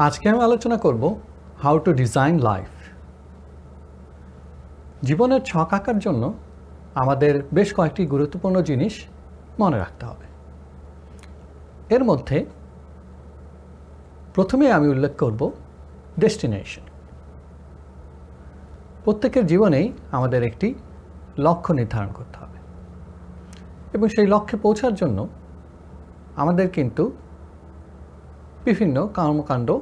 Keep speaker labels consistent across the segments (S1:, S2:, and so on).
S1: আজকে আমি আলোচনা করব হাউ টু ডিজাইন লাইফ জীবনের ছক আঁকার জন্য আমাদের বেশ কয়েকটি গুরুত্বপূর্ণ জিনিস মনে রাখতে হবে। এর মধ্যে প্রথমে আমি উল্লেখ করব ডেস্টিনেশন প্রত্যেকের জীবনেই আমাদের একটি লক্ষ্য নির্ধারণ করতে হবে এবং সেই লক্ষ্যে পৌঁছার জন্য আমাদের কিন্তু বিভিন্ন কর্মকাণ্ড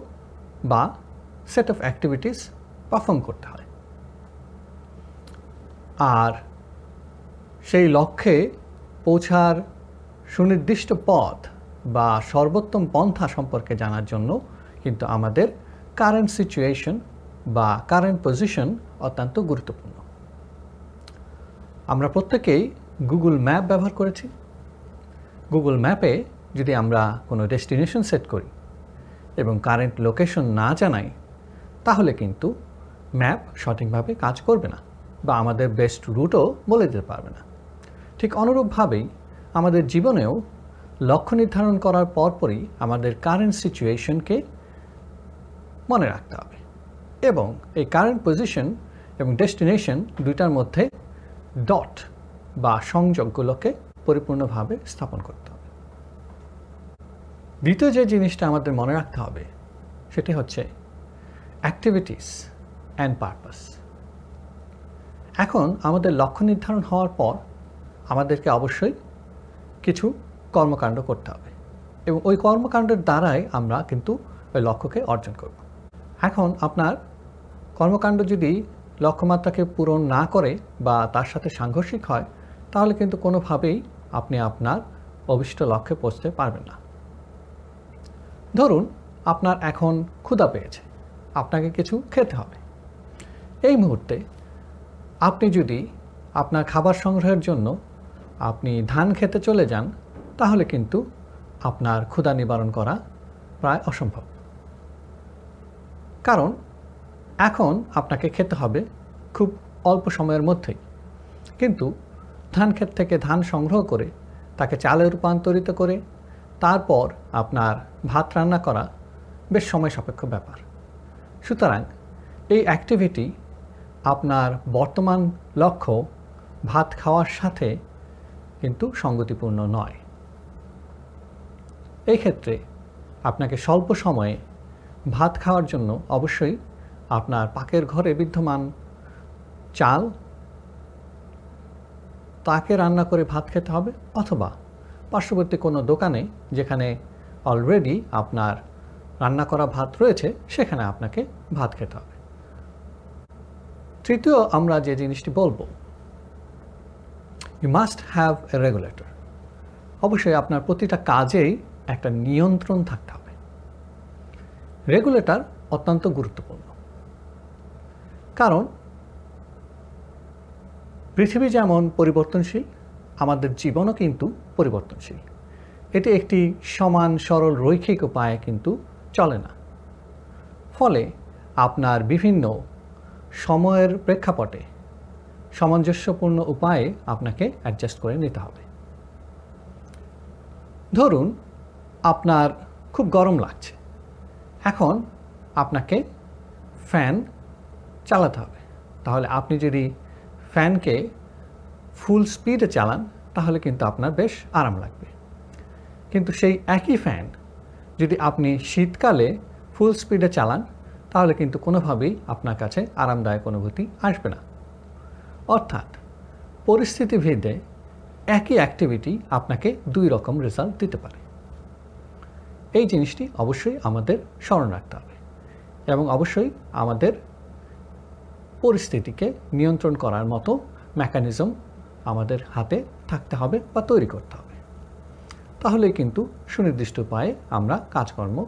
S1: বা সেট অফ অ্যাক্টিভিটিস পারফর্ম করতে হয়। আর সেই লক্ষ্যে পৌঁছার সুনির্দিষ্ট পথ বা সর্বোত্তম পন্থা সম্পর্কে জানার জন্য কিন্তু আমাদের কারেন্ট সিচুয়েশন বা কারেন্ট পজিশন অত্যন্ত গুরুত্বপূর্ণ। আমরা প্রত্যেকেই গুগল ম্যাপ ব্যবহার করেছি। গুগল ম্যাপে যদি আমরা কোনো ডেস্টিনেশন সেট করি এবং কারেন্ট লোকেশন না জানাই, তাহলে কিন্তু ম্যাপ সঠিকভাবে কাজ করবে না বা আমাদের বেস্ট রুটও বলে দিতে পারবে না। ঠিক অনুরূপভাবেই আমাদের জীবনেও লক্ষ্য নির্ধারণ করার পরপরই আমাদের কারেন্ট সিচুয়েশনকে মনে রাখতে হবে এবং এই কারেন্ট পজিশন এবং ডেস্টিনেশন দুইটার মধ্যে ডট বা সংযোগগুলোকে পরিপূর্ণভাবে স্থাপন করতে হবে। দ্বিতীয় যে জিনিসটা আমাদের মনে রাখতে হবে, সেটি হচ্ছে অ্যাক্টিভিটিস অ্যান্ড পারপাস এখন আমাদের লক্ষ্য নির্ধারণ হওয়ার পর আমাদেরকে অবশ্যই কিছু কর্মকাণ্ড করতে হবে এবং ওই কর্মকাণ্ডের দ্বারাই আমরা কিন্তু ওই লক্ষ্যকে অর্জন করব। এখন আপনার কর্মকাণ্ড যদি লক্ষ্যমাত্রাকে পূরণ না করে বা তার সাথে সাংঘর্ষিক হয়, তাহলে কিন্তু কোনোভাবেই আপনি আপনার অভিষ্ট লক্ষ্যে পৌঁছতে পারবেন না। ধরুন, আপনার এখন ক্ষুধা পেয়েছে, আপনাকে কিছু খেতে হবে। এই মুহূর্তে আপনি যদি আপনার খাবার সংগ্রহের জন্য আপনি ধান খেতে চলে যান, তাহলে কিন্তু আপনার ক্ষুধা নিবারণ করা প্রায় অসম্ভব। কারণ, এখন আপনাকে খেতে হবে খুব অল্প সময়ের মধ্যেই। কিন্তু ধান ক্ষেত থেকে ধান সংগ্রহ করে তাকে চালে রূপান্তরিত করে তারপর আপনার ভাত রান্না করা বেশ সময় সাপেক্ষ ব্যাপার। সুতরাং এই অ্যাক্টিভিটি আপনার বর্তমান লক্ষ্য ভাত খাওয়ার সাথে কিন্তু সঙ্গতিপূর্ণ নয়। এই ক্ষেত্রে আপনাকে স্বল্প সময়ে ভাত খাওয়ার জন্য অবশ্যই আপনার পাকের ঘরে বিদ্যমান চাল তাকে রান্না করে ভাত খেতে হবে অথবা পার্শ্ববর্তী কোনো দোকানে যেখানে অলরেডি আপনার রান্না করা ভাত রয়েছে, সেখানে আপনাকে ভাত খেতে হবে। তৃতীয়, আমরা যে জিনিসটি বলব you must have a regulator অবশ্যই আপনার প্রতিটা কাজেই একটা নিয়ন্ত্রণ থাকতে হবে। রেগুলেটর অত্যন্ত গুরুত্বপূর্ণ। কারণ, পৃথিবী যেমন পরিবর্তনশীল আমাদের জীবনও কিন্তু পরিবর্তনশীল। এটি একটি সমান সরল রৈখিক উপায়ে কিন্তু চলে না। ফলে আপনার বিভিন্ন সময়ের প্রেক্ষাপটে সামঞ্জস্যপূর্ণ উপায়ে আপনাকে অ্যাডজাস্ট করে নিতে হবে। ধরুন, আপনার খুব গরম লাগছে। এখন আপনাকে ফ্যান চালাতে হবে। তাহলে আপনি যদি ফ্যানকে ফুল স্পিডে চালান, তাহলে কিন্তু আপনার বেশ আরাম লাগবে। কিন্তু সেই একই ফ্যান যদি আপনি শীতকালে ফুল স্পিডে চালান, তাহলে কিন্তু কোনোভাবেই আপনার কাছে আরামদায়ক অনুভূতি আসবে না। অর্থাৎ পরিস্থিতি ভেদে একই অ্যাক্টিভিটি আপনাকে দুই রকম রেজাল্ট দিতে পারে। এই জিনিসটি অবশ্যই আমাদের স্মরণ রাখতে হবে এবং অবশ্যই আমাদের পরিস্থিতিকে নিয়ন্ত্রণ করার মতো মেকানিজম আমাদের হাতে থাকতে হবে বা তৈরি করতে হবে। তাহলে কিন্তু সুনির্দিষ্ট উপায়ে আমরা কাজকর্ম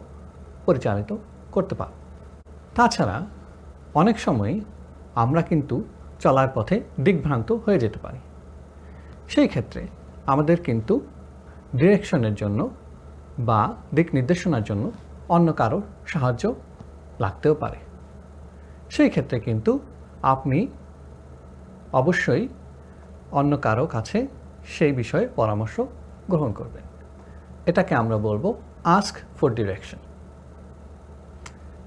S1: পরিচালিত করতে পারব। তাছাড়া অনেক সময় আমরা কিন্তু চলার পথে দিকভ্রান্ত হয়ে যেতে পারি। সেই ক্ষেত্রে আমাদের কিন্তু ডিরেকশনের জন্য বা দিক নির্দেশনার জন্য অন্য কারও সাহায্য লাগতেও পারে। সেই ক্ষেত্রে কিন্তু আপনি অবশ্যই অন্য কারও কাছে সেই বিষয়ে পরামর্শ গ্রহণ করবেন। এটাকে আমরা বলব আস্ক ফর ডিরেকশন।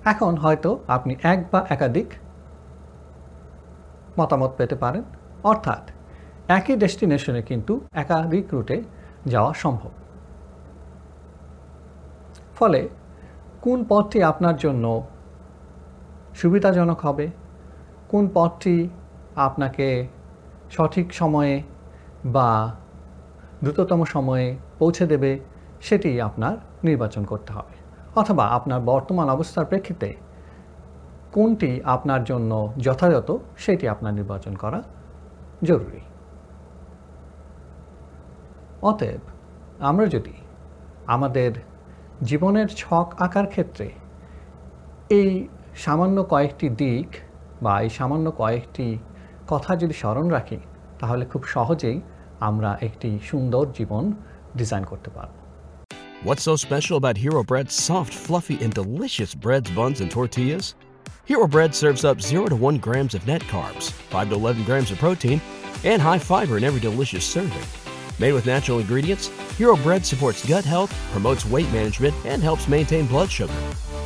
S1: এখন হয়তো আপনি এক বা একাধিক মতামত পেতে পারেন, অর্থাৎ একই ডেস্টিনেশনে কিন্তু একাধিক রুটে যাওয়া সম্ভব। ফলে কোন পথটি আপনার জন্য সুবিধাজনক হবে? কোন পথটি আপনাকে সঠিক সময়ে বা দ্রুততম সময়ে পৌঁছে দেবে, সেটি আপনার নির্বাচন করতে হবে। অথবা আপনার বর্তমান অবস্থার প্রেক্ষিতে কোনটি আপনার জন্য যথাযথ, সেটি আপনার নির্বাচন করা জরুরি। অতএব আমরা যদি আমাদের জীবনের ছক আঁকার ক্ষেত্রে এই সামান্য কয়েকটি দিক বা এই সামান্য কয়েকটি কথা যদি স্মরণ রাখি তাহলে খুব সহজেই আমরা একটি সুন্দর জীবন ডিজাইন করতে পারব
S2: What's so special about Hero Bread's soft, fluffy, and delicious breads, buns, and tortillas? Hero Bread serves up 0 to 1 grams of net carbs, 5 to 11 grams of protein, and high fiber in every delicious serving. Made with natural ingredients, Hero Bread supports gut health, promotes weight management, and helps maintain blood sugar.